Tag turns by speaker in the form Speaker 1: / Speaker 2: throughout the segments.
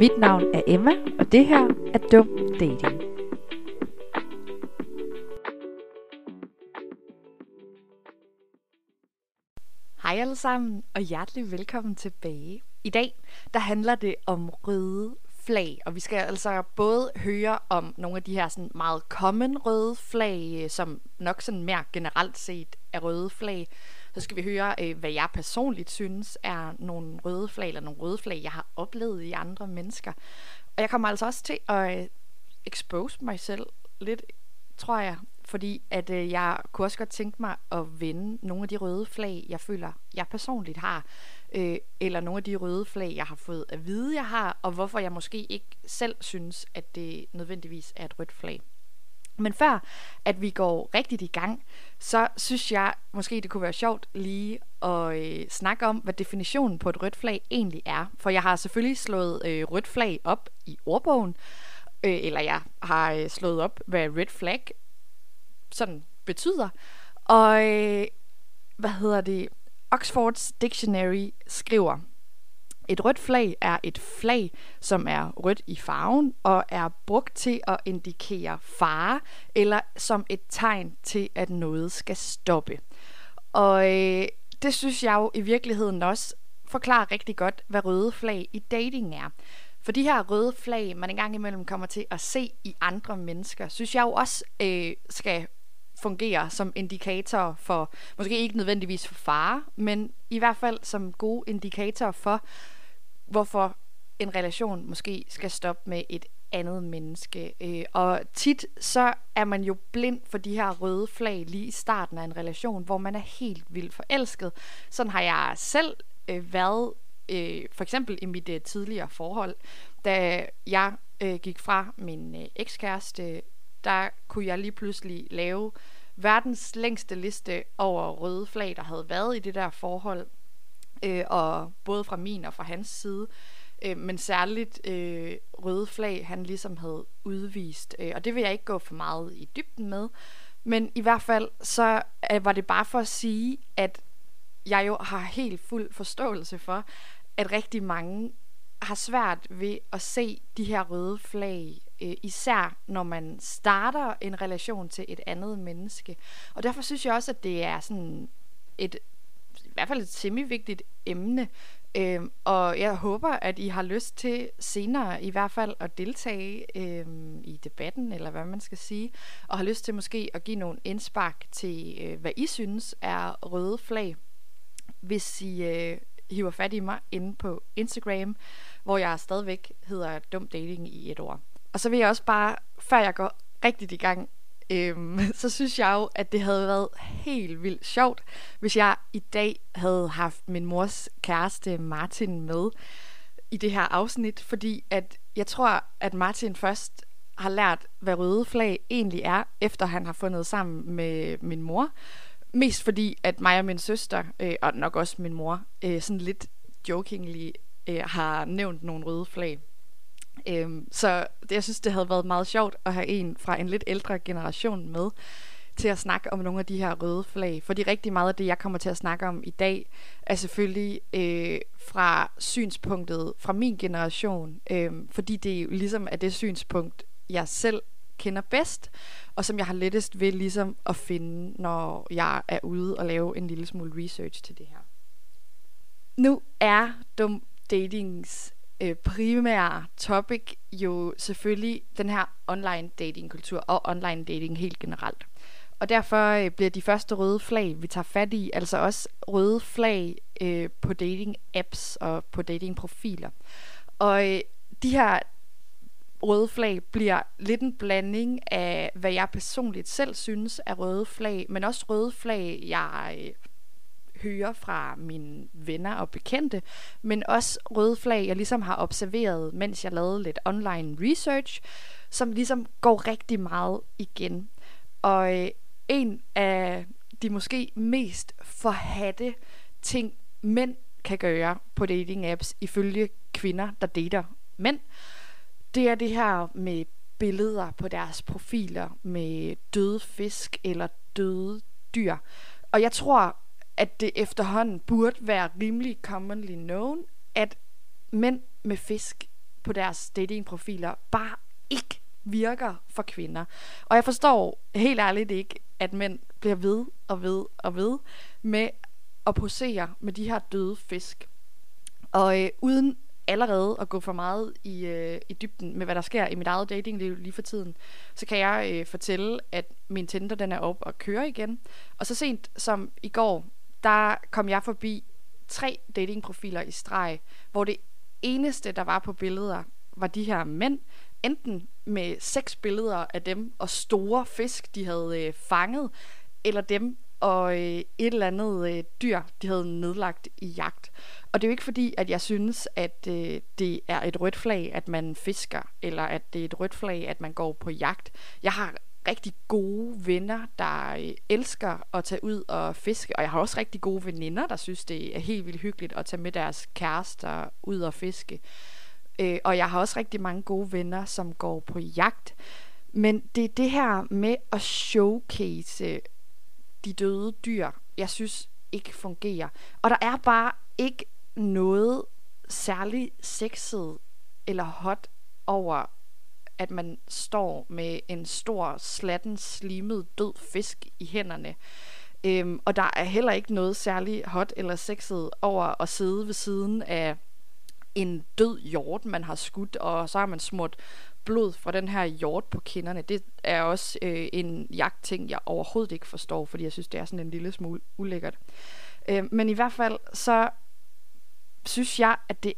Speaker 1: Mit navn er Emma, og det her er Dum Dating. Hej alle sammen, og hjertelig velkommen tilbage. I dag, der handler det om røde flag, og vi skal altså både høre om nogle af de her sådan meget common røde flag, som nok sådan mere generelt set er røde flag. Så skal vi høre, øh, hvad jeg personligt synes er nogle røde flag, eller nogle røde flag, jeg har oplevet i andre mennesker. Og jeg kommer altså også til at øh, expose mig selv lidt, tror jeg, fordi at øh, jeg kunne også godt tænke mig at vende nogle af de røde flag, jeg føler, jeg personligt har, øh, eller nogle af de røde flag, jeg har fået at vide, jeg har, og hvorfor jeg måske ikke selv synes, at det nødvendigvis er et rødt flag. Men før at vi går rigtigt i gang, så synes jeg måske, det kunne være sjovt lige at øh, snakke om, hvad definitionen på et rødt flag egentlig er. For jeg har selvfølgelig slået øh, rødt flag op i ordbogen, øh, eller jeg har øh, slået op, hvad red flag sådan betyder. Og øh, hvad hedder det? Oxfords Dictionary skriver, et rødt flag er et flag, som er rødt i farven og er brugt til at indikere fare eller som et tegn til, at noget skal stoppe. Og øh, det synes jeg jo i virkeligheden også forklarer rigtig godt, hvad røde flag i dating er. For de her røde flag, man engang imellem kommer til at se i andre mennesker, synes jeg jo også øh, skal fungere som indikator for, måske ikke nødvendigvis for fare, men i hvert fald som gode indikator for, hvorfor en relation måske skal stoppe med et andet menneske. Øh, og tit så er man jo blind for de her røde flag lige i starten af en relation, hvor man er helt vildt forelsket. Sådan har jeg selv øh, været, øh, for eksempel i mit øh, tidligere forhold, da jeg øh, gik fra min øh, ekskæreste, der kunne jeg lige pludselig lave verdens længste liste over røde flag, der havde været i det der forhold øh, og både fra min og fra hans side, øh, men særligt øh, røde flag, han ligesom havde udvist. Øh, og det vil jeg ikke gå for meget i dybden med, men i hvert fald så øh, var det bare for at sige, at jeg jo har helt fuld forståelse for, at rigtig mange har svært ved at se de her røde flag, øh, især når man starter en relation til et andet menneske. Og derfor synes jeg også, at det er sådan et hvert fald et semi-vigtigt emne. Øh, og jeg håber, at I har lyst til senere i hvert fald at deltage øh, i debatten, eller hvad man skal sige, og har lyst til måske at give nogle indspark til, øh, hvad I synes er røde flag, hvis I øh, hiver fat i mig inde på Instagram, hvor jeg stadigvæk hedder Dum Dating i et ord. Og så vil jeg også bare, før jeg går rigtigt i gang, øhm, så synes jeg jo, at det havde været helt vildt sjovt, hvis jeg i dag havde haft min mors kæreste Martin med i det her afsnit, fordi at jeg tror, at Martin først har lært, hvad røde flag egentlig er, efter han har fundet sammen med min mor. Mest fordi, at mig og min søster, øh, og nok også min mor, øh, sådan lidt jokingly øh, har nævnt nogle røde flag. Øhm, så jeg synes, det havde været meget sjovt at have en fra en lidt ældre generation med til at snakke om nogle af de her røde flag. Fordi rigtig meget af det, jeg kommer til at snakke om i dag, er selvfølgelig øh, fra synspunktet fra min generation. Øh, fordi det jo ligesom er det synspunkt, jeg selv kender bedst, og som jeg har lettest ved ligesom at finde, når jeg er ude og lave en lille smule research til det her. Nu er dum datings øh, primære topic jo selvfølgelig den her online datingkultur og online dating helt generelt. Og derfor øh, bliver de første røde flag, vi tager fat i, altså også røde flag øh, på dating apps og på dating profiler. Og øh, de her røde flag bliver lidt en blanding af, hvad jeg personligt selv synes er røde flag, men også røde flag, jeg øh, hører høre fra mine venner og bekendte, men også røde flag, jeg ligesom har observeret, mens jeg lavede lidt online research, som ligesom går rigtig meget igen. Og øh, en af de måske mest forhatte ting, mænd kan gøre på dating apps, ifølge kvinder, der dater mænd, det er det her med billeder på deres profiler med døde fisk eller døde dyr. Og jeg tror, at det efterhånden burde være rimelig commonly known, at mænd med fisk på deres datingprofiler bare ikke virker for kvinder. Og jeg forstår helt ærligt ikke, at mænd bliver ved og ved og ved med at posere med de her døde fisk. Og øh, uden allerede at gå for meget i, øh, i dybden med, hvad der sker i mit eget datingliv lige for tiden, så kan jeg øh, fortælle, at min Tinder den er op og kører igen. Og så sent som i går, der kom jeg forbi tre datingprofiler i streg, hvor det eneste, der var på billeder, var de her mænd, enten med seks billeder af dem og store fisk, de havde øh, fanget, eller dem og øh, et eller andet øh, dyr, de havde nedlagt i jagt. Og det er jo ikke fordi, at jeg synes, at øh, det er et rødt flag, at man fisker, eller at det er et rødt flag, at man går på jagt. Jeg har rigtig gode venner, der øh, elsker at tage ud og fiske, og jeg har også rigtig gode veninder, der synes, det er helt vildt hyggeligt at tage med deres kærester ud og fiske. Øh, og jeg har også rigtig mange gode venner, som går på jagt. Men det er det her med at showcase øh, de døde dyr, jeg synes ikke fungerer. Og der er bare ikke noget særligt sexet eller hot over, at man står med en stor, slatten, slimet, død fisk i hænderne. Øhm, og der er heller ikke noget særligt hot eller sexet over at sidde ved siden af en død hjort, man har skudt, og så har man smurt blod fra den her hjort på kinderne. Det er også øh, en jagtting, jeg overhovedet ikke forstår, fordi jeg synes, det er sådan en lille smule ulækkert. Øh, men i hvert fald, så synes jeg, at det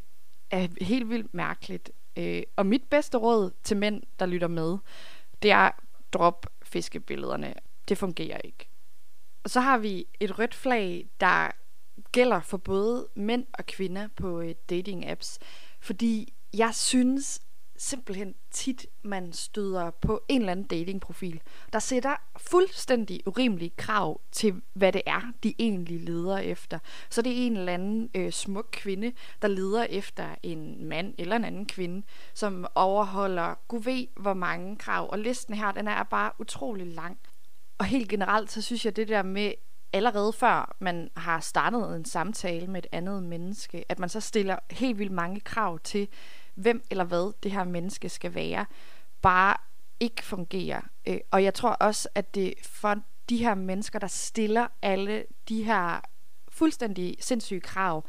Speaker 1: er helt vildt mærkeligt. Øh, og mit bedste råd til mænd, der lytter med, det er drop fiskebillederne. Det fungerer ikke. Og så har vi et rødt flag, der gælder for både mænd og kvinder på øh, dating apps. Fordi jeg synes, simpelthen tit, man støder på en eller anden datingprofil, der sætter fuldstændig urimelige krav til, hvad det er, de egentlig leder efter. Så det er en eller anden øh, smuk kvinde, der leder efter en mand eller en anden kvinde, som overholder gud ved hvor mange krav. Og listen her, den er bare utrolig lang. Og helt generelt, så synes jeg det der med, allerede før man har startet en samtale med et andet menneske, at man så stiller helt vildt mange krav til, hvem eller hvad det her menneske skal være, bare ikke fungerer. Øh, og jeg tror også, at det for de her mennesker, der stiller alle de her fuldstændig sindssyge krav,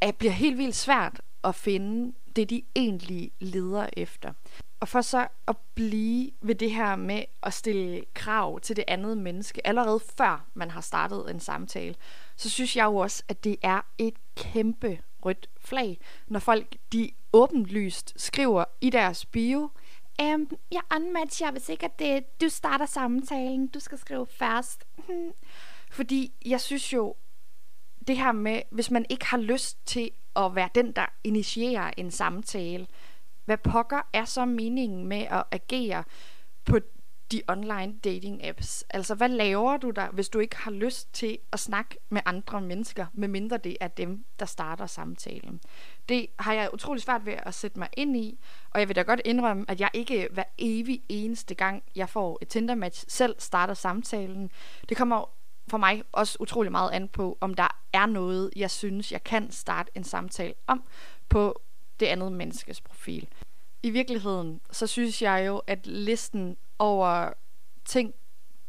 Speaker 1: at bliver helt vildt svært at finde det, de egentlig leder efter. Og for så at blive ved det her med at stille krav til det andet menneske, allerede før man har startet en samtale, så synes jeg jo også, at det er et kæmpe rødt flag, når folk de åbenlyst skriver i deres bio, um, jeg unmatcher, hvis ikke at det, du starter samtalen, du skal skrive først. Fordi jeg synes jo, det her med, hvis man ikke har lyst til at være den, der initierer en samtale, hvad pokker er så meningen med at agere på de online dating apps. Altså, hvad laver du der, hvis du ikke har lyst til at snakke med andre mennesker, medmindre det er dem, der starter samtalen? Det har jeg utrolig svært ved at sætte mig ind i, og jeg vil da godt indrømme, at jeg ikke hver evig eneste gang, jeg får et Tinder-match, selv starter samtalen. Det kommer for mig også utrolig meget an på, om der er noget, jeg synes, jeg kan starte en samtale om på det andet menneskes profil. I virkeligheden, så synes jeg jo, at listen over ting,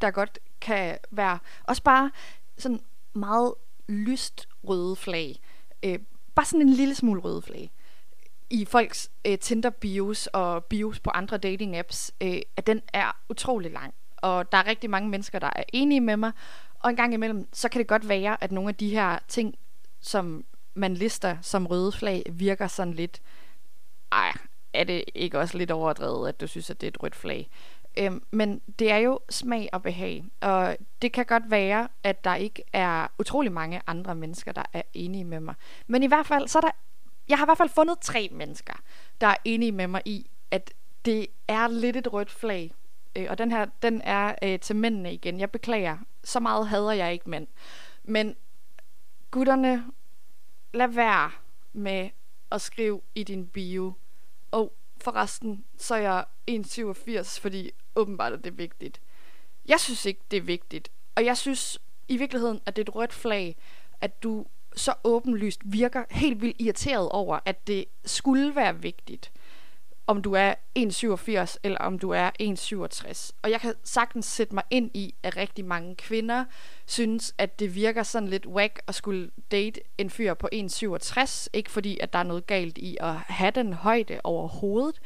Speaker 1: der godt kan være også bare sådan meget lyst røde flag. Øh, bare sådan en lille smule røde flag i folks øh, Tinder bios og bios på andre dating apps, øh, at den er utrolig lang. Og der er rigtig mange mennesker, der er enige med mig. Og en gang imellem, så kan det godt være, at nogle af de her ting, som man lister som røde flag, virker sådan lidt, ej, er det ikke også lidt overdrevet, at du synes, at det er et rødt flag? Øhm, men det er jo smag og behag, og det kan godt være, at der ikke er utrolig mange andre mennesker, der er enige med mig. Men i hvert fald, så er der, jeg har i hvert fald fundet tre mennesker, der er enige med mig i, at det er lidt et rødt flag. Øh, og den her, den er øh, til mændene igen. Jeg beklager, så meget hader jeg ikke mænd. Men gutterne, lad være med at skrive i din bio, og forresten, så er jeg 1,87, fordi åbenbart er det vigtigt. Jeg synes ikke, det er vigtigt. Og jeg synes i virkeligheden, at det er et rødt flag, at du så åbenlyst virker helt vildt irriteret over, at det skulle være vigtigt om du er 1,87 eller om du er 1,67. Og jeg kan sagtens sætte mig ind i, at rigtig mange kvinder synes, at det virker sådan lidt whack at skulle date en fyr på 1,67. Ikke fordi, at der er noget galt i at have den højde overhovedet.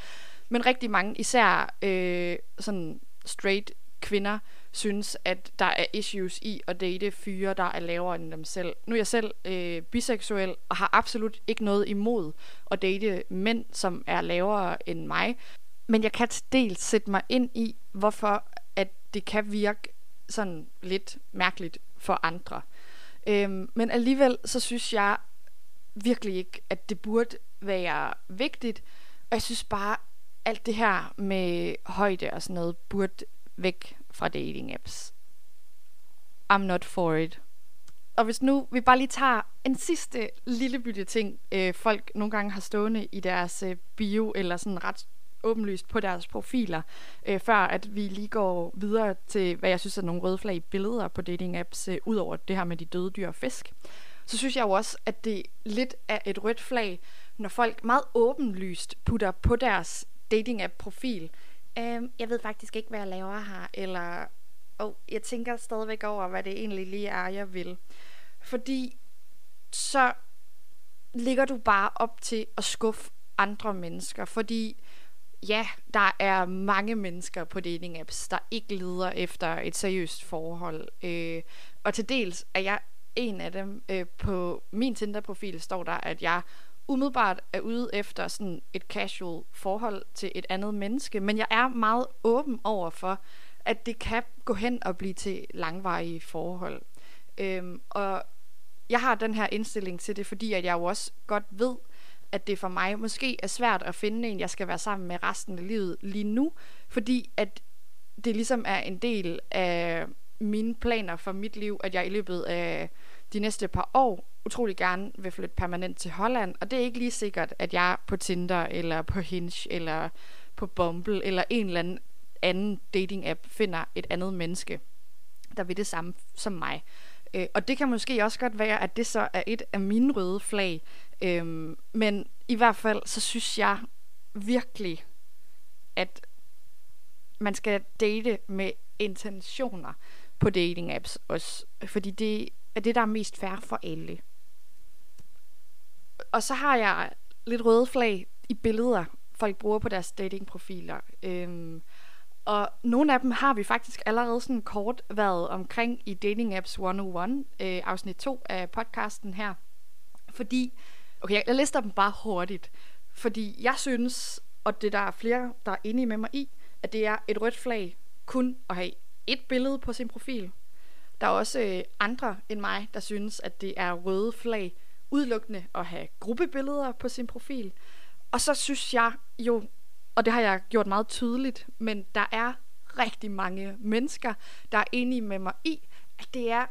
Speaker 1: Men rigtig mange, især øh, sådan straight kvinder, synes, at der er issues i at date fyre, der er lavere end dem selv. Nu er jeg selv øh, biseksuel og har absolut ikke noget imod at date mænd, som er lavere end mig. Men jeg kan til dels sætte mig ind i, hvorfor at det kan virke sådan lidt mærkeligt for andre. Øhm, men alligevel så synes jeg virkelig ikke, at det burde være vigtigt. Og jeg synes bare, alt det her med højde og sådan noget burde væk fra dating apps. I'm not for it. Og hvis nu vi bare lige tager en sidste lille bitte ting, øh, folk nogle gange har stående i deres øh, bio, eller sådan ret åbenlyst på deres profiler, øh, før at vi lige går videre til, hvad jeg synes er nogle røde flag billeder på dating apps, øh, ud over det her med de døde dyr og fisk. Så synes jeg jo også, at det lidt er et rødt flag, når folk meget åbenlyst putter på deres dating app profil, Øhm, jeg ved faktisk ikke, hvad jeg laver her, eller og jeg tænker stadigvæk over, hvad det egentlig lige er, jeg vil. Fordi så ligger du bare op til at skuffe andre mennesker, fordi ja, der er mange mennesker på dating apps, der ikke leder efter et seriøst forhold. Øh, og til dels er jeg en af dem. Øh, på min Tinder-profil står der, at jeg umiddelbart er ude efter sådan et casual forhold til et andet menneske, men jeg er meget åben over for, at det kan gå hen og blive til langvarige forhold. Øhm, og jeg har den her indstilling til det, fordi at jeg jo også godt ved, at det for mig måske er svært at finde en, jeg skal være sammen med resten af livet lige nu, fordi at det ligesom er en del af mine planer for mit liv, at jeg i løbet af de næste par år utrolig gerne vil flytte permanent til Holland, og det er ikke lige sikkert, at jeg på Tinder, eller på Hinge, eller på Bumble, eller en eller anden anden dating-app finder et andet menneske, der vil det samme som mig. Øh, og det kan måske også godt være, at det så er et af mine røde flag. Øh, men i hvert fald, så synes jeg virkelig, at man skal date med intentioner på dating apps også. Fordi det er det, der er mest fair for alle. Og så har jeg lidt røde flag i billeder, folk bruger på deres datingprofiler. Øhm, og nogle af dem har vi faktisk allerede sådan kort været omkring i Dating Apps 101, øh, afsnit 2 af podcasten her. Fordi, okay, jeg lister dem bare hurtigt. Fordi jeg synes, og det der er flere, der er enige med mig i, at det er et rødt flag kun at have et billede på sin profil. Der er også øh, andre end mig, der synes, at det er røde flag udelukkende at have gruppebilleder på sin profil. Og så synes jeg jo, og det har jeg gjort meget tydeligt, men der er rigtig mange mennesker, der er enige med mig i, at det er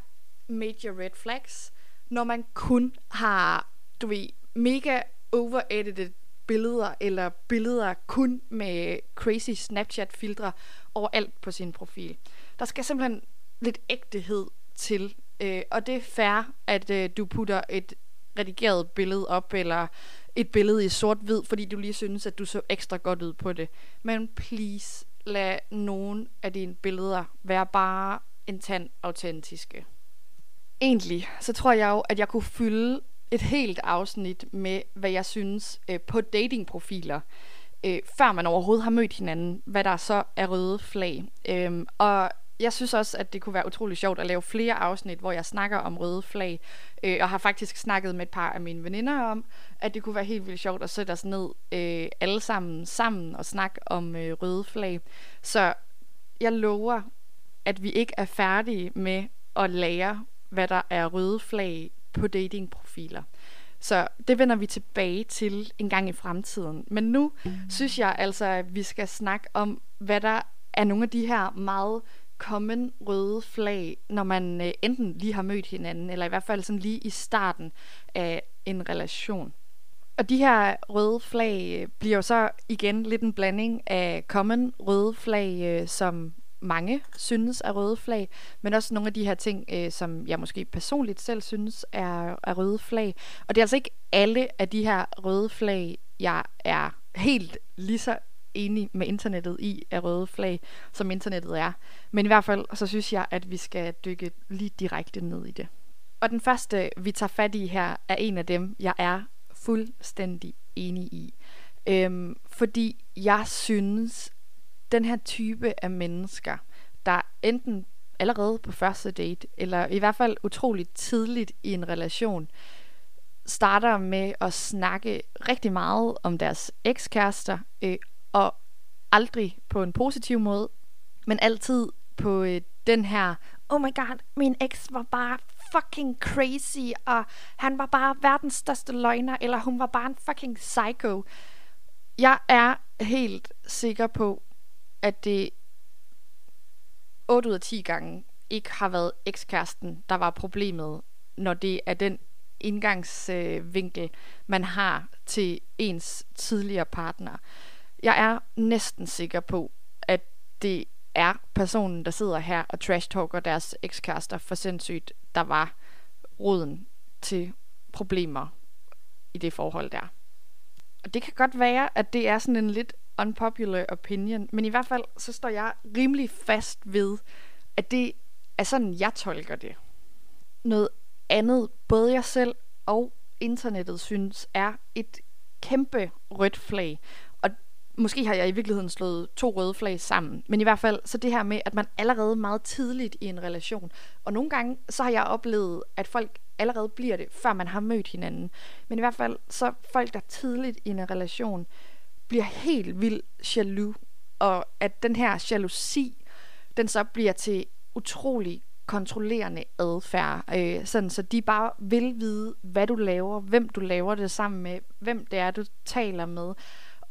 Speaker 1: major red flags, når man kun har, du ved, mega overedited billeder, eller billeder kun med crazy Snapchat-filtre overalt på sin profil. Der skal simpelthen lidt ægtehed til, øh, og det er fair, at øh, du putter et redigeret billede op, eller et billede i sort-hvid, fordi du lige synes, at du så ekstra godt ud på det. Men please, lad nogen af dine billeder være bare en tand autentiske. Egentlig, så tror jeg jo, at jeg kunne fylde et helt afsnit med, hvad jeg synes øh, på datingprofiler, øh, før man overhovedet har mødt hinanden, hvad der så er røde flag. Øh, og jeg synes også, at det kunne være utrolig sjovt at lave flere afsnit, hvor jeg snakker om røde flag, øh, og har faktisk snakket med et par af mine veninder om, at det kunne være helt vildt sjovt at sætte os ned øh, alle sammen sammen og snakke om øh, røde flag. Så jeg lover, at vi ikke er færdige med at lære, hvad der er røde flag på datingprofiler. Så det vender vi tilbage til en gang i fremtiden. Men nu synes jeg altså, at vi skal snakke om, hvad der er nogle af de her meget common røde flag, når man øh, enten lige har mødt hinanden, eller i hvert fald sådan lige i starten af en relation. Og de her røde flag øh, bliver jo så igen lidt en blanding af common røde flag, øh, som mange synes er røde flag, men også nogle af de her ting, øh, som jeg måske personligt selv synes er, er røde flag. Og det er altså ikke alle af de her røde flag, jeg er helt lige så enig med internettet i af røde flag, som internettet er. Men i hvert fald, så synes jeg, at vi skal dykke lige direkte ned i det. Og den første, vi tager fat i her, er en af dem, jeg er fuldstændig enig i. Øhm, fordi jeg synes, den her type af mennesker, der enten allerede på første date, eller i hvert fald utroligt tidligt i en relation, starter med at snakke rigtig meget om deres ekskærester, øh, og aldrig på en positiv måde, men altid på øh, den her, oh my god, min eks var bare fucking crazy, og han var bare verdens største løgner, eller hun var bare en fucking psycho. Jeg er helt sikker på, at det 8 ud af 10 gange ikke har været ekskæresten, der var problemet, når det er den indgangsvinkel, øh, man har til ens tidligere partner. Jeg er næsten sikker på, at det er personen, der sidder her og trash-talker deres ekskærester for sindssygt, der var roden til problemer i det forhold der. Og det kan godt være, at det er sådan en lidt unpopular opinion, men i hvert fald så står jeg rimelig fast ved, at det er sådan, jeg tolker det. Noget andet, både jeg selv og internettet synes, er et kæmpe rødt flag. Måske har jeg i virkeligheden slået to røde flag sammen. Men i hvert fald, så det her med, at man allerede meget tidligt i en relation, og nogle gange, så har jeg oplevet, at folk allerede bliver det, før man har mødt hinanden. Men i hvert fald, så folk, der tidligt i en relation, bliver helt vildt jaloux, og at den her jalousi, den så bliver til utrolig kontrollerende adfærd, øh, sådan så de bare vil vide, hvad du laver, hvem du laver det sammen med, hvem det er, du taler med,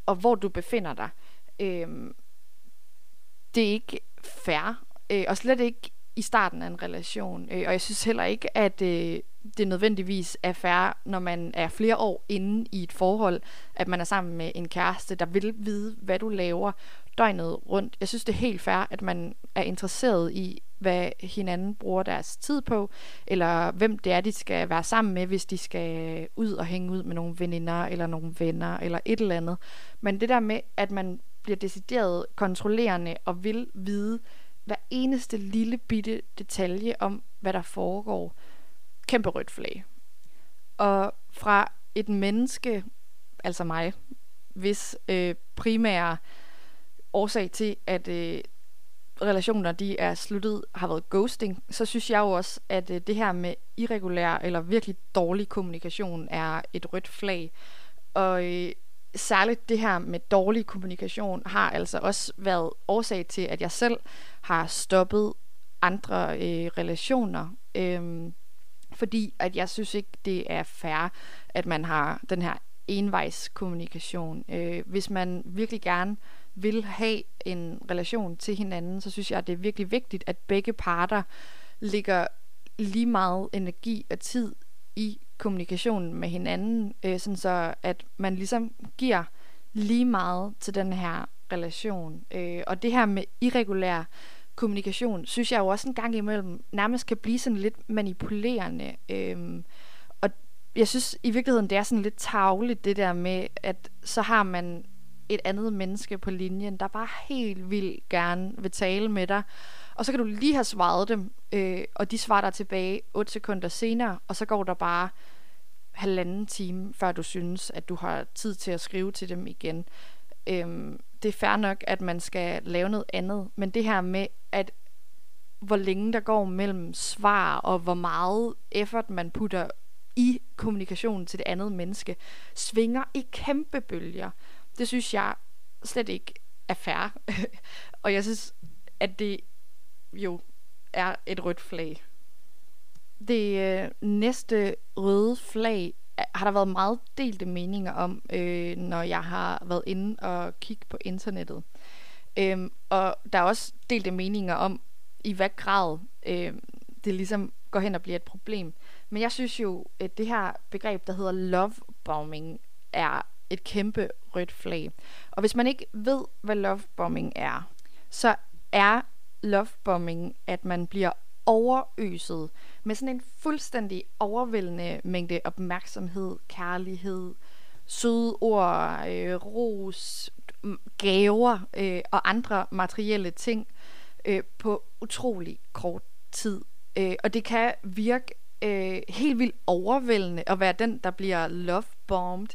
Speaker 1: og hvor du befinder dig. Øh, det er ikke fair, øh, og slet ikke i starten af en relation. Øh, og jeg synes heller ikke, at øh, det nødvendigvis er fair, når man er flere år inde i et forhold, at man er sammen med en kæreste, der vil vide, hvad du laver døgnet rundt. Jeg synes, det er helt fair, at man er interesseret i, hvad hinanden bruger deres tid på, eller hvem det er, de skal være sammen med, hvis de skal ud og hænge ud med nogle veninder, eller nogle venner, eller et eller andet. Men det der med, at man bliver decideret kontrollerende og vil vide hver eneste lille bitte detalje om, hvad der foregår, kæmpe rødt flag. Og fra et menneske, altså mig, hvis øh, primære årsag til, at øh, relationer de er sluttet, har været ghosting, så synes jeg jo også, at øh, det her med irregulær eller virkelig dårlig kommunikation er et rødt flag. Og øh, særligt det her med dårlig kommunikation har altså også været årsag til, at jeg selv har stoppet andre øh, relationer. Øh, fordi at jeg synes ikke, det er fair, at man har den her envejskommunikation. Øh, hvis man virkelig gerne vil have en relation til hinanden, så synes jeg, at det er virkelig vigtigt, at begge parter lægger lige meget energi og tid i kommunikationen med hinanden, øh, sådan så at man ligesom giver lige meget til den her relation. Øh, og det her med irregulær kommunikation, synes jeg jo også en gang imellem nærmest kan blive sådan lidt manipulerende. Øh, og jeg synes i virkeligheden, det er sådan lidt tavligt det der med, at så har man et andet menneske på linjen, der bare helt vildt gerne vil tale med dig. Og så kan du lige have svaret dem, øh, og de svarer dig tilbage 8 sekunder senere, og så går der bare halvanden time, før du synes, at du har tid til at skrive til dem igen. Øhm, det er fair nok, at man skal lave noget andet, men det her med, at hvor længe der går mellem svar, og hvor meget effort man putter i kommunikationen til det andet menneske, svinger i kæmpe bølger. Det synes jeg slet ikke er fair. og jeg synes, at det jo er et rødt flag. Det øh, næste røde flag har der været meget delte meninger om, øh, når jeg har været inde og kigge på internettet. Øhm, og der er også delte meninger om, i hvad grad øh, det ligesom går hen og bliver et problem. Men jeg synes jo, at det her begreb, der hedder love bombing, er et kæmpe rødt flag. Og hvis man ikke ved, hvad love bombing er, så er love bombing, at man bliver overøset med sådan en fuldstændig overvældende mængde opmærksomhed, kærlighed, søde ord, øh, ros, gaver øh, og andre materielle ting øh, på utrolig kort tid. Øh, og det kan virke øh, helt vildt overvældende at være den, der bliver lovebombed.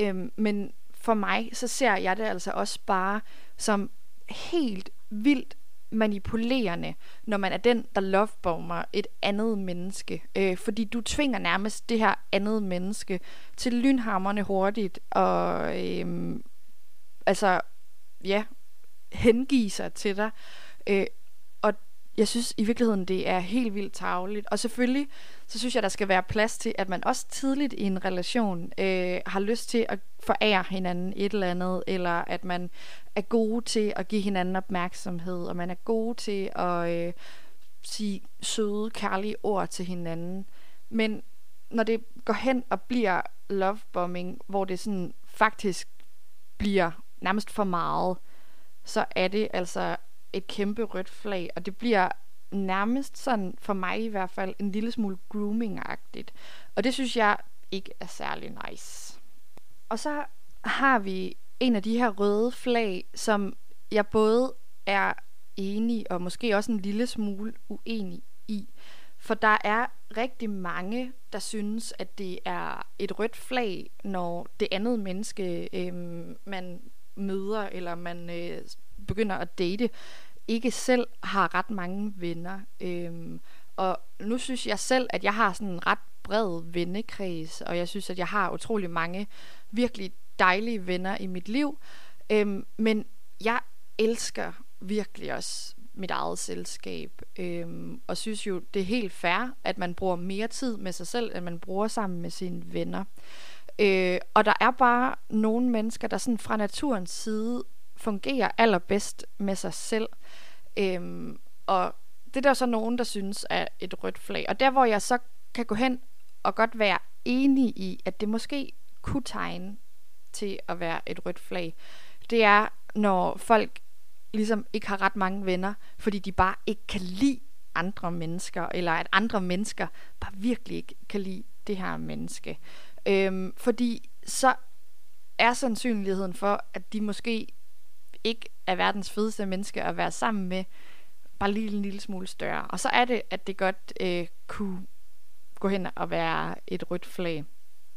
Speaker 1: Øh, men for mig, så ser jeg det altså også bare som helt vildt manipulerende, når man er den, der lovebomber et andet menneske. Øh, fordi du tvinger nærmest det her andet menneske til lynhammerne hurtigt, og øh, altså, ja, hengive sig til dig. Øh, og jeg synes i virkeligheden, det er helt vildt tageligt. Og selvfølgelig, så synes jeg, der skal være plads til, at man også tidligt i en relation øh, har lyst til at forære hinanden et eller andet, eller at man er god til at give hinanden opmærksomhed, og man er god til at øh, sige søde, kærlige ord til hinanden. Men når det går hen og bliver lovebombing, hvor det sådan faktisk bliver nærmest for meget, så er det altså et kæmpe rødt flag, og det bliver nærmest sådan, for mig i hvert fald, en lille smule grooming-agtigt. Og det synes jeg ikke er særlig nice. Og så har vi en af de her røde flag, som jeg både er enig og måske også en lille smule uenig i. For der er rigtig mange, der synes, at det er et rødt flag, når det andet menneske, øh, man møder, eller man øh, begynder at date, ikke selv har ret mange venner. Øhm, og nu synes jeg selv, at jeg har sådan en ret bred vennekreds, og jeg synes, at jeg har utrolig mange virkelig dejlige venner i mit liv. Øhm, men jeg elsker virkelig også mit eget selskab, øhm, og synes jo, det er helt fair, at man bruger mere tid med sig selv, end man bruger sammen med sine venner. Øh, og der er bare nogle mennesker, der sådan fra naturens side fungerer allerbedst med sig selv. Øhm, og det er der så nogen, der synes er et rødt flag. Og der, hvor jeg så kan gå hen og godt være enig i, at det måske kunne tegne til at være et rødt flag, det er, når folk ligesom ikke har ret mange venner, fordi de bare ikke kan lide andre mennesker, eller at andre mennesker bare virkelig ikke kan lide det her menneske. Øhm, fordi så er sandsynligheden for, at de måske ikke er verdens fedeste menneske at være sammen med, bare lige en lille smule større. Og så er det, at det godt øh, kunne gå hen og være et rødt flag.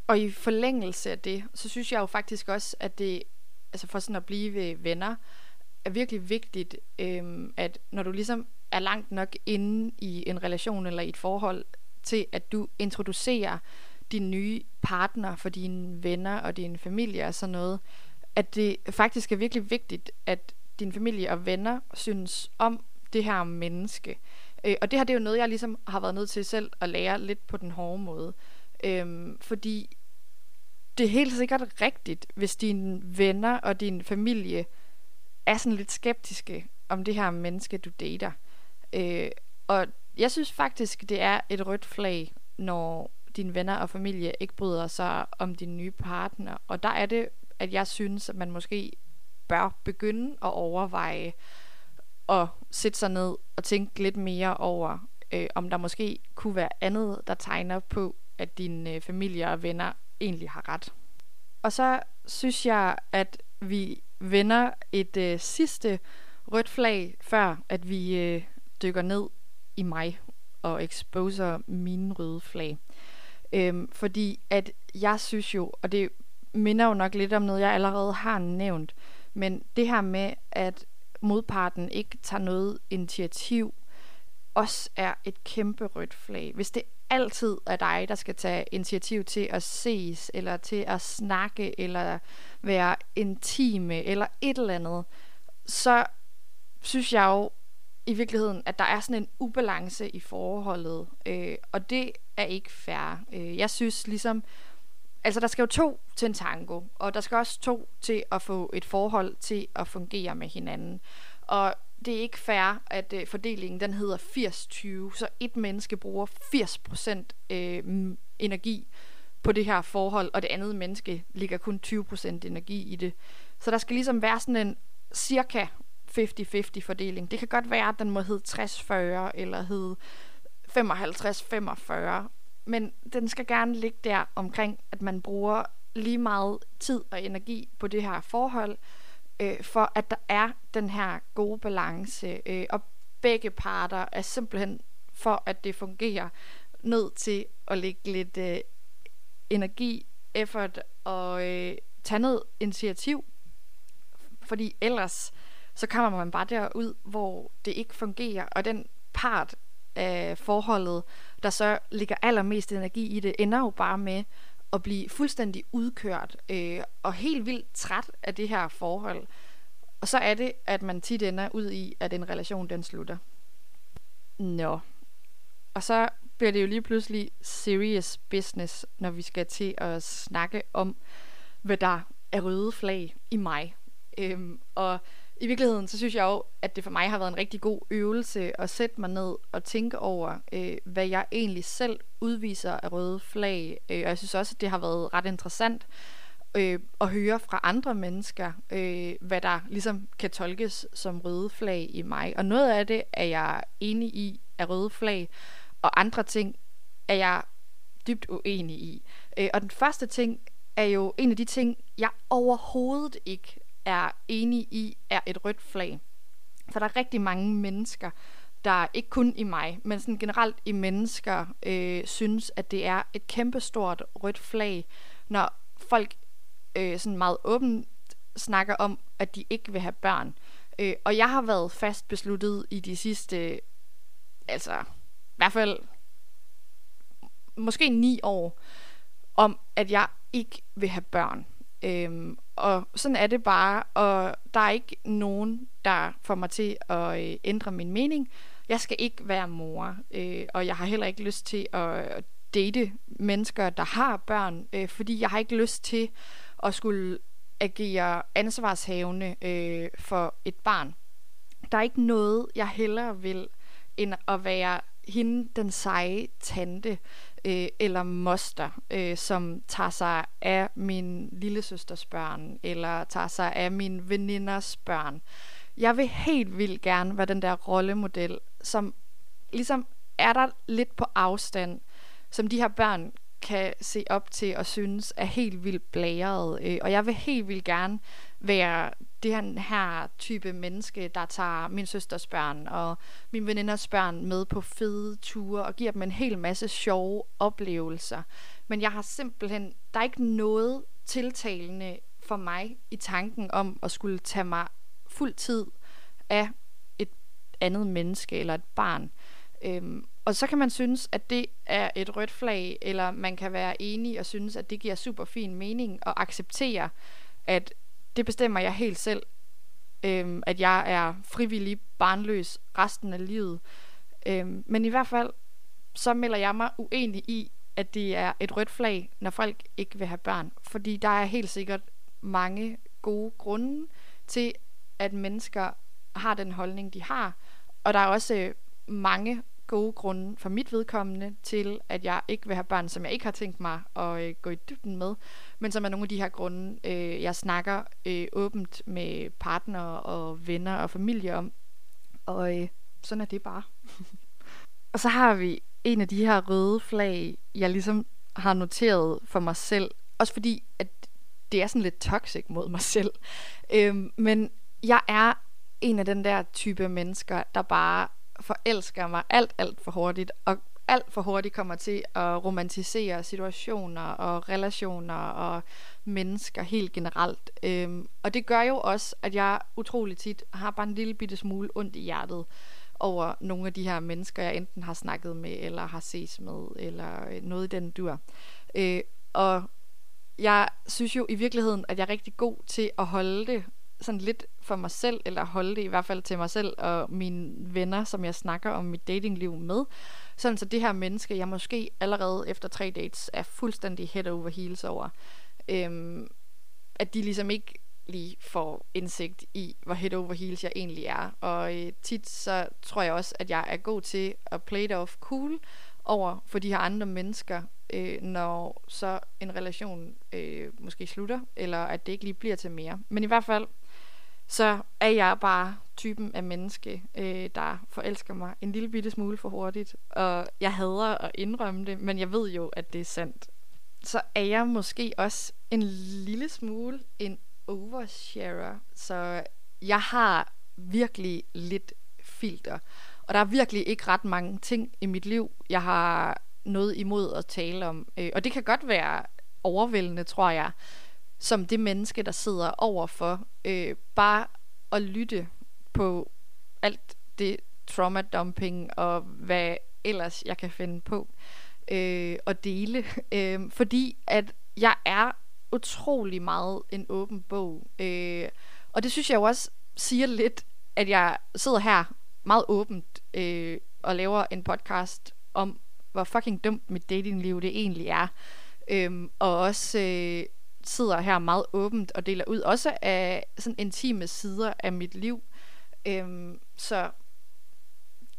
Speaker 1: Og i forlængelse af det, så synes jeg jo faktisk også, at det, altså for sådan at blive venner, er virkelig vigtigt, øh, at når du ligesom er langt nok inde i en relation eller i et forhold, til at du introducerer din nye partner for dine venner og din familie og sådan noget, at det faktisk er virkelig vigtigt, at din familie og venner synes om det her menneske. Øh, og det her det er jo noget, jeg ligesom har været nødt til selv at lære lidt på den hårde måde. Øh, fordi det er helt sikkert rigtigt, hvis dine venner og din familie er sådan lidt skeptiske om det her menneske, du dater. Øh, og jeg synes faktisk, det er et rødt flag, når dine venner og familie ikke bryder sig om din nye partner. Og der er det, at jeg synes, at man måske bør begynde at overveje at sætte sig ned og tænke lidt mere over, øh, om der måske kunne være andet, der tegner på, at dine øh, familie og venner egentlig har ret. Og så synes jeg, at vi vender et øh, sidste rødt flag, før at vi øh, dykker ned i mig og exposer mine røde flag. Øhm, fordi at jeg synes jo, og det minder jo nok lidt om noget, jeg allerede har nævnt, men det her med, at modparten ikke tager noget initiativ, også er et kæmpe rødt flag. Hvis det altid er dig, der skal tage initiativ til at ses, eller til at snakke, eller være intime, eller et eller andet, så synes jeg jo i virkeligheden, at der er sådan en ubalance i forholdet, øh, og det er ikke fair. Øh, jeg synes ligesom, altså der skal jo to til en tango, og der skal også to til at få et forhold til at fungere med hinanden. Og det er ikke fair, at øh, fordelingen den hedder 80-20, så et menneske bruger 80% øh, energi på det her forhold, og det andet menneske ligger kun 20% energi i det. Så der skal ligesom være sådan en cirka 50-50 fordeling. Det kan godt være, at den må hedde 60-40 eller hedde 55-45, men den skal gerne ligge der omkring, at man bruger lige meget tid og energi på det her forhold, øh, for at der er den her gode balance, øh, og begge parter er simpelthen, for at det fungerer, nødt til at lægge lidt øh, energi, effort og øh, tage noget initiativ, fordi ellers så kommer man bare derud, hvor det ikke fungerer, og den part af forholdet, der så ligger allermest energi i det, ender jo bare med at blive fuldstændig udkørt øh, og helt vildt træt af det her forhold. Og så er det, at man tit ender ud i, at en relation den slutter. Nå. Og så bliver det jo lige pludselig serious business, når vi skal til at snakke om, hvad der er røde flag i mig. Øhm, og i virkeligheden, så synes jeg jo, at det for mig har været en rigtig god øvelse at sætte mig ned og tænke over, øh, hvad jeg egentlig selv udviser af røde flag. Øh, og jeg synes også, at det har været ret interessant øh, at høre fra andre mennesker, øh, hvad der ligesom kan tolkes som røde flag i mig. Og noget af det er jeg enig i af røde flag, og andre ting er jeg dybt uenig i. Øh, og den første ting er jo en af de ting, jeg overhovedet ikke er enig i, er et rødt flag. For der er rigtig mange mennesker, der ikke kun i mig, men sådan generelt i mennesker, øh, synes, at det er et kæmpestort rødt flag, når folk øh, sådan meget åbent snakker om, at de ikke vil have børn. Øh, og jeg har været fast besluttet i de sidste, altså i hvert fald måske ni år, om at jeg ikke vil have børn. Øhm, og sådan er det bare, og der er ikke nogen, der får mig til at øh, ændre min mening. Jeg skal ikke være mor, øh, og jeg har heller ikke lyst til at date mennesker, der har børn, øh, fordi jeg har ikke lyst til at skulle agere ansvarshavende øh, for et barn. Der er ikke noget, jeg hellere vil, end at være hende, den seje tante, øh, eller moster, øh, som tager sig af min lille søsters børn, eller tager sig af min veninders børn. Jeg vil helt vildt gerne være den der rollemodel, som ligesom er der lidt på afstand, som de her børn kan se op til og synes er helt vildt blæret. Øh, og jeg vil helt vildt gerne være det her type menneske, der tager min søsters børn og min veninders børn med på fede ture og giver dem en hel masse sjove oplevelser. Men jeg har simpelthen, der er ikke noget tiltalende for mig i tanken om at skulle tage mig fuld tid af et andet menneske eller et barn. Øhm, og så kan man synes, at det er et rødt flag, eller man kan være enig og synes, at det giver super fin mening og acceptere, at det bestemmer jeg helt selv, øhm, at jeg er frivillig barnløs resten af livet. Øhm, men i hvert fald, så melder jeg mig uenig i, at det er et rødt flag, når folk ikke vil have børn. Fordi der er helt sikkert mange gode grunde til, at mennesker har den holdning, de har. Og der er også øh, mange gode grunde for mit vedkommende til, at jeg ikke vil have børn, som jeg ikke har tænkt mig at øh, gå i dybden med, men som er nogle af de her grunde, øh, jeg snakker øh, åbent med partner og venner og familie om. Og øh, sådan er det bare. og så har vi en af de her røde flag, jeg ligesom har noteret for mig selv. Også fordi, at det er sådan lidt toxic mod mig selv. Øhm, men jeg er en af den der type mennesker, der bare forelsker mig alt, alt for hurtigt, og alt for hurtigt kommer til at romantisere situationer og relationer og mennesker helt generelt. Øhm, og det gør jo også, at jeg utrolig tit har bare en lille bitte smule ondt i hjertet over nogle af de her mennesker, jeg enten har snakket med, eller har ses med, eller øh, noget i den dur. Øh, og jeg synes jo i virkeligheden, at jeg er rigtig god til at holde det sådan lidt for mig selv, eller holde det i hvert fald til mig selv og mine venner, som jeg snakker om mit datingliv med. Sådan så det her menneske, jeg måske allerede efter tre dates er fuldstændig head over heels over, øhm, at de ligesom ikke lige får indsigt i, hvor head over heels jeg egentlig er. Og øh, tit så tror jeg også, at jeg er god til at play it off cool over for de her andre mennesker, øh, når så en relation øh, måske slutter, eller at det ikke lige bliver til mere. Men i hvert fald, så er jeg bare typen af menneske, øh, der forelsker mig en lille bitte smule for hurtigt. Og jeg hader at indrømme det, men jeg ved jo, at det er sandt. så er jeg måske også en lille smule en oversharer. Så jeg har virkelig lidt filter. Og der er virkelig ikke ret mange ting i mit liv, jeg har noget imod at tale om. Øh, og det kan godt være overvældende, tror jeg, som det menneske, der sidder overfor. Øh, bare at lytte på alt det trauma dumping og hvad ellers jeg kan finde på øh, at dele. Øh, fordi at jeg er utrolig meget en åben bog. Øh, og det synes jeg jo også siger lidt, at jeg sidder her meget åbent øh, og laver en podcast om, hvor fucking dumt mit datingliv det egentlig er. Øh, og også øh, sidder her meget åbent og deler ud, også af sådan intime sider af mit liv. Øhm, så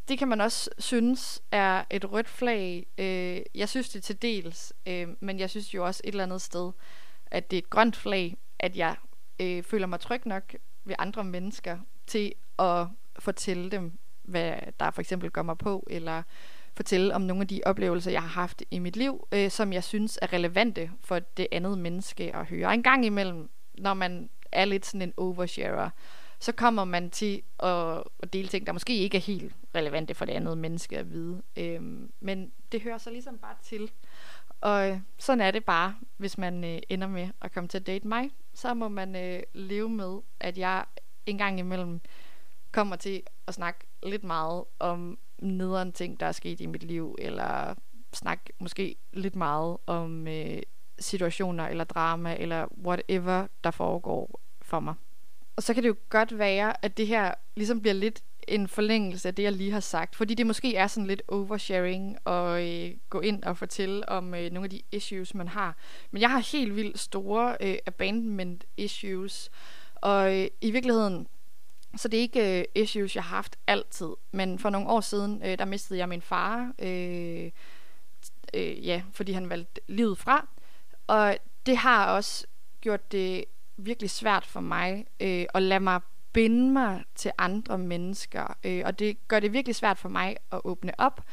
Speaker 1: det kan man også synes er et rødt flag. Øh, jeg synes det til dels, øh, men jeg synes jo også et eller andet sted, at det er et grønt flag, at jeg øh, føler mig tryg nok ved andre mennesker til at fortælle dem, hvad der for eksempel gør mig på, eller fortælle om nogle af de oplevelser, jeg har haft i mit liv, øh, som jeg synes er relevante for det andet menneske at høre. Og en gang imellem, når man er lidt sådan en oversharer, så kommer man til at, at dele ting, der måske ikke er helt relevante for det andet menneske at vide. Øh, men det hører så ligesom bare til. Og øh, sådan er det bare, hvis man øh, ender med at komme til at date mig. Så må man øh, leve med, at jeg en gang imellem kommer til at snakke lidt meget om nederen ting, der er sket i mit liv, eller snakke måske lidt meget om øh, situationer eller drama, eller whatever, der foregår for mig. Og så kan det jo godt være, at det her ligesom bliver lidt en forlængelse af det, jeg lige har sagt. Fordi det måske er sådan lidt oversharing og øh, gå ind og fortælle om øh, nogle af de issues, man har. Men jeg har helt vildt store øh, abandonment issues. Og øh, i virkeligheden, så det er ikke øh, issues, jeg har haft altid. Men for nogle år siden, øh, der mistede jeg min far. Øh, øh, ja, fordi han valgte livet fra. Og det har også gjort det virkelig svært for mig øh, at lade mig binde mig til andre mennesker. Øh, og det gør det virkelig svært for mig at åbne op.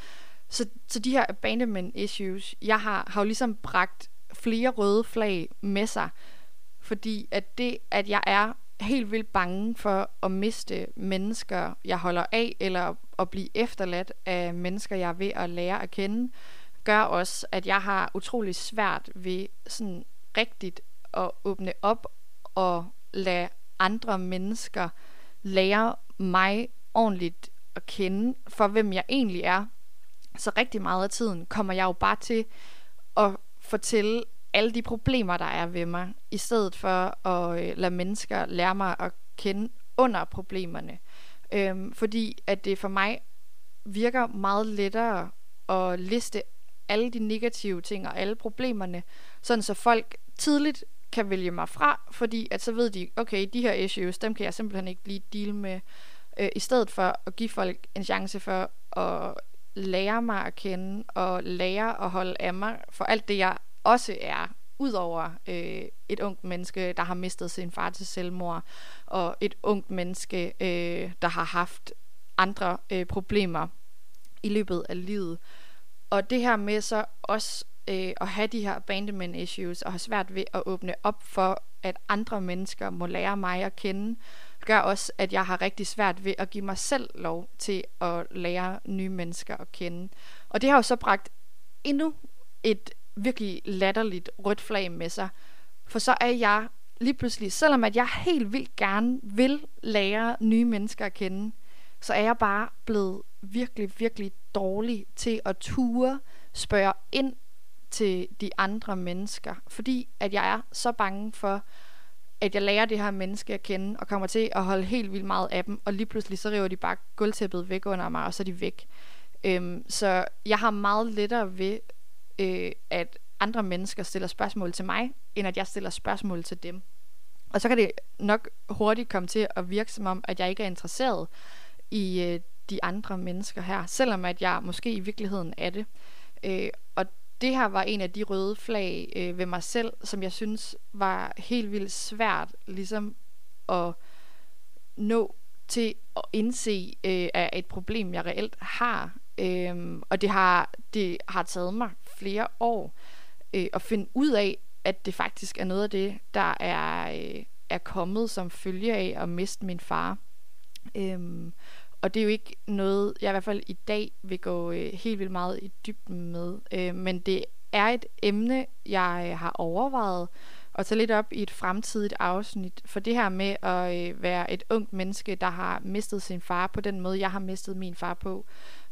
Speaker 1: Så, så de her abandonment issues, jeg har, har jo ligesom bragt flere røde flag med sig. Fordi at det, at jeg er helt vildt bange for at miste mennesker, jeg holder af, eller at blive efterladt af mennesker, jeg er ved at lære at kende, gør også, at jeg har utrolig svært ved sådan rigtigt at åbne op og lade andre mennesker lære mig ordentligt at kende for, hvem jeg egentlig er. Så rigtig meget af tiden kommer jeg jo bare til at fortælle alle de problemer, der er ved mig, i stedet for at øh, lade mennesker lære mig at kende under problemerne. Øhm, fordi at det for mig virker meget lettere at liste alle de negative ting og alle problemerne, sådan så folk tidligt kan vælge mig fra, fordi at så ved de, okay, de her issues, dem kan jeg simpelthen ikke lige deal med, øh, i stedet for at give folk en chance for at lære mig at kende, og lære at holde af mig for alt det, jeg også er, udover øh, et ungt menneske, der har mistet sin far til selvmord, og et ungt menneske, øh, der har haft andre øh, problemer i løbet af livet. Og det her med så også øh, at have de her abandonment issues og have svært ved at åbne op for, at andre mennesker må lære mig at kende, gør også, at jeg har rigtig svært ved at give mig selv lov til at lære nye mennesker at kende. Og det har jo så bragt endnu et virkelig latterligt rødt flag med sig. For så er jeg lige pludselig, selvom at jeg helt vildt gerne vil lære nye mennesker at kende, så er jeg bare blevet virkelig, virkelig dårlig til at ture spørge ind til de andre mennesker, fordi at jeg er så bange for, at jeg lærer det her menneske at kende, og kommer til at holde helt vildt meget af dem, og lige pludselig så river de bare gulvtæppet væk under mig, og så er de væk. Øhm, så jeg har meget lettere ved, øh, at andre mennesker stiller spørgsmål til mig, end at jeg stiller spørgsmål til dem. Og så kan det nok hurtigt komme til at virke som om, at jeg ikke er interesseret i øh, de andre mennesker her, selvom at jeg måske i virkeligheden er det. Øh, og det her var en af de røde flag øh, ved mig selv, som jeg synes var helt vildt svært ligesom at nå til at indse øh, af et problem, jeg reelt har. Øhm, og det har, det har taget mig flere år øh, og finde ud af, at det faktisk er noget af det, der er, øh, er kommet som følge af at miste min far. Øhm, og det er jo ikke noget, jeg i hvert fald i dag vil gå øh, helt vildt meget i dybden med. Øh, men det er et emne, jeg øh, har overvejet at tage lidt op i et fremtidigt afsnit. For det her med at øh, være et ungt menneske, der har mistet sin far på den måde, jeg har mistet min far på.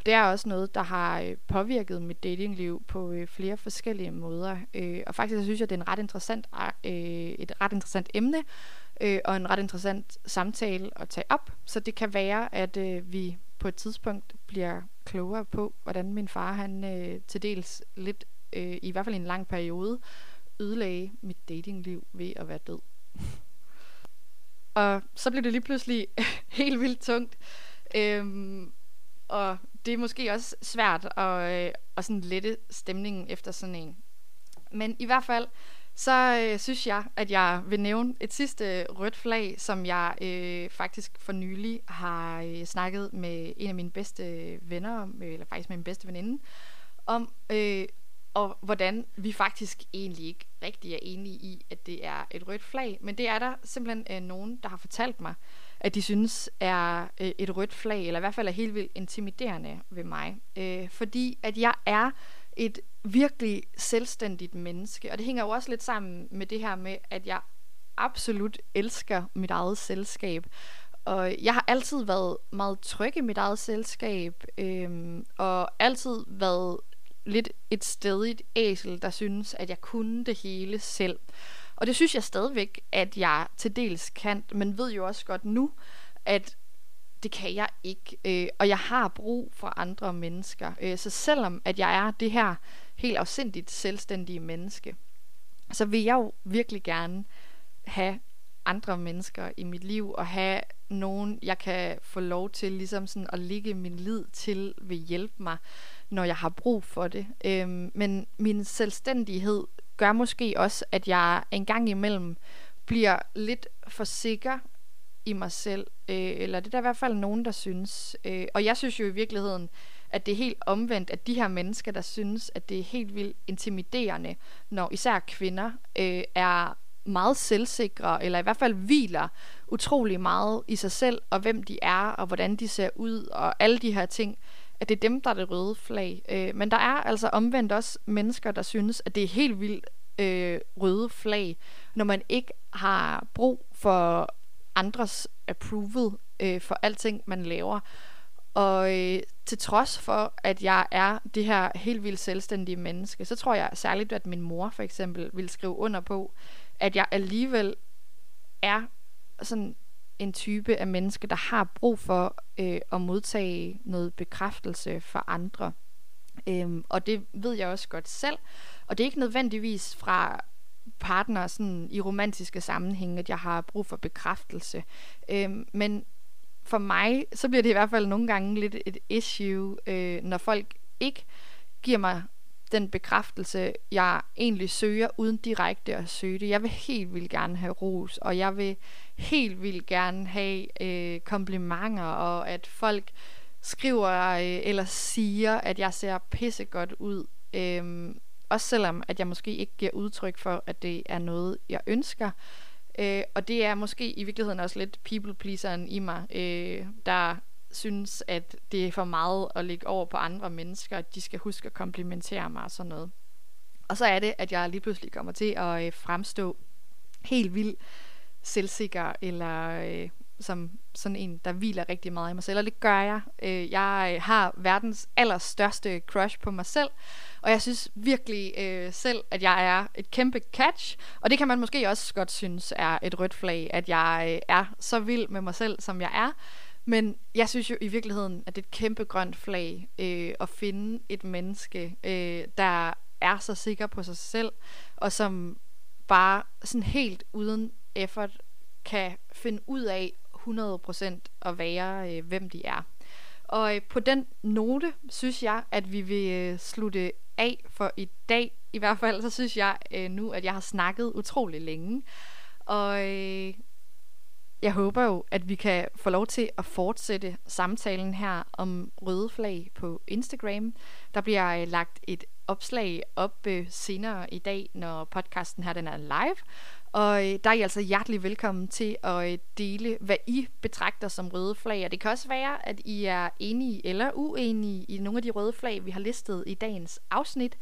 Speaker 1: Det er også noget, der har øh, påvirket mit datingliv på øh, flere forskellige måder. Øh, og faktisk synes jeg, det er en ret interessant, øh, et ret interessant emne, øh, og en ret interessant samtale at tage op. Så det kan være, at øh, vi på et tidspunkt bliver klogere på, hvordan min far han øh, til dels lidt, øh, i hvert fald i en lang periode, ødelagde mit datingliv ved at være død. og så blev det lige pludselig helt vildt tungt. Øhm, og det er måske også svært at, øh, at sådan lette stemningen efter sådan en. Men i hvert fald, så øh, synes jeg, at jeg vil nævne et sidste rødt flag, som jeg øh, faktisk for nylig har øh, snakket med en af mine bedste venner om, øh, eller faktisk med min bedste veninde, om, øh, og hvordan vi faktisk egentlig ikke rigtig er enige i, at det er et rødt flag. Men det er der simpelthen øh, nogen, der har fortalt mig, at de synes er øh, et rødt flag, eller i hvert fald er helt vildt intimiderende ved mig. Øh, fordi at jeg er et virkelig selvstændigt menneske, og det hænger jo også lidt sammen med det her med, at jeg absolut elsker mit eget selskab. Og jeg har altid været meget tryg i mit eget selskab, øh, og altid været lidt et stedigt æsel, der synes, at jeg kunne det hele selv. Og det synes jeg stadigvæk, at jeg til dels kan, men ved jo også godt nu, at det kan jeg ikke. Øh, og jeg har brug for andre mennesker. Øh, så selvom at jeg er det her helt afsindigt selvstændige menneske, så vil jeg jo virkelig gerne have andre mennesker i mit liv, og have nogen, jeg kan få lov til ligesom sådan at ligge min lid til vil hjælpe mig, når jeg har brug for det. Øhm, men min selvstændighed gør måske også, at jeg en gang imellem bliver lidt for sikker i mig selv. Øh, eller det er der i hvert fald nogen, der synes. Øh, og jeg synes jo i virkeligheden, at det er helt omvendt, at de her mennesker, der synes, at det er helt vildt intimiderende, når især kvinder øh, er meget selvsikre, eller i hvert fald hviler utrolig meget i sig selv, og hvem de er, og hvordan de ser ud, og alle de her ting, at det er dem, der er det røde flag. Øh, men der er altså omvendt også mennesker, der synes, at det er helt vildt øh, røde flag, når man ikke har brug for andres approval øh, for alting, man laver. Og øh, til trods for, at jeg er det her helt vildt selvstændige menneske, så tror jeg særligt, at min mor for eksempel vil skrive under på, at jeg alligevel er sådan en type af menneske, der har brug for øh, at modtage noget bekræftelse fra andre. Øhm, og det ved jeg også godt selv. Og det er ikke nødvendigvis fra partner sådan i romantiske sammenhænge, at jeg har brug for bekræftelse. Øhm, men for mig, så bliver det i hvert fald nogle gange lidt et issue, øh, når folk ikke giver mig den bekræftelse, jeg egentlig søger, uden direkte at søge det. Jeg vil helt vildt gerne have ros, og jeg vil helt vildt gerne have øh, komplimenter, og at folk skriver øh, eller siger, at jeg ser pissegodt ud. Øh, også selvom, at jeg måske ikke giver udtryk for, at det er noget, jeg ønsker. Øh, og det er måske i virkeligheden også lidt people-pleaseren i mig, øh, der synes, at det er for meget at lægge over på andre mennesker, at de skal huske at komplimentere mig og sådan noget. Og så er det, at jeg lige pludselig kommer til at øh, fremstå helt vildt selvsikker, eller øh, som sådan en, der hviler rigtig meget i mig selv, og det gør jeg. Øh, jeg øh, har verdens allerstørste crush på mig selv, og jeg synes virkelig øh, selv, at jeg er et kæmpe catch, og det kan man måske også godt synes er et rødt flag, at jeg øh, er så vild med mig selv, som jeg er. Men jeg synes jo i virkeligheden, at det er et kæmpe grønt flag øh, at finde et menneske, øh, der er så sikker på sig selv, og som bare sådan helt uden effort kan finde ud af 100% at være, øh, hvem de er. Og øh, på den note synes jeg, at vi vil øh, slutte af for i dag. I hvert fald så synes jeg øh, nu, at jeg har snakket utrolig længe. Og øh, jeg håber jo, at vi kan få lov til at fortsætte samtalen her om røde flag på Instagram. Der bliver øh, lagt et opslag op øh, senere i dag, når podcasten her den er live. Og øh, der er I altså hjertelig velkommen til at øh, dele, hvad I betragter som røde flag. Og det kan også være, at I er enige eller uenige i nogle af de røde flag, vi har listet i dagens afsnit.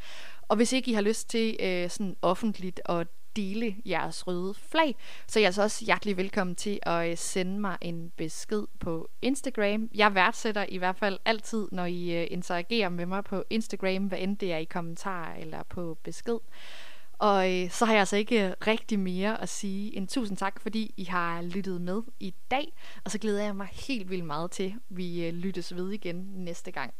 Speaker 1: Og hvis ikke I har lyst til øh, sådan offentligt at dele jeres røde flag, så er I altså også hjertelig velkommen til at øh, sende mig en besked på Instagram. Jeg værdsætter i hvert fald altid, når I øh, interagerer med mig på Instagram, hvad end det er i kommentarer eller på besked. Og øh, så har jeg altså ikke øh, rigtig mere at sige en tusind tak, fordi I har lyttet med i dag. Og så glæder jeg mig helt vildt meget til, at vi øh, lyttes ved igen næste gang.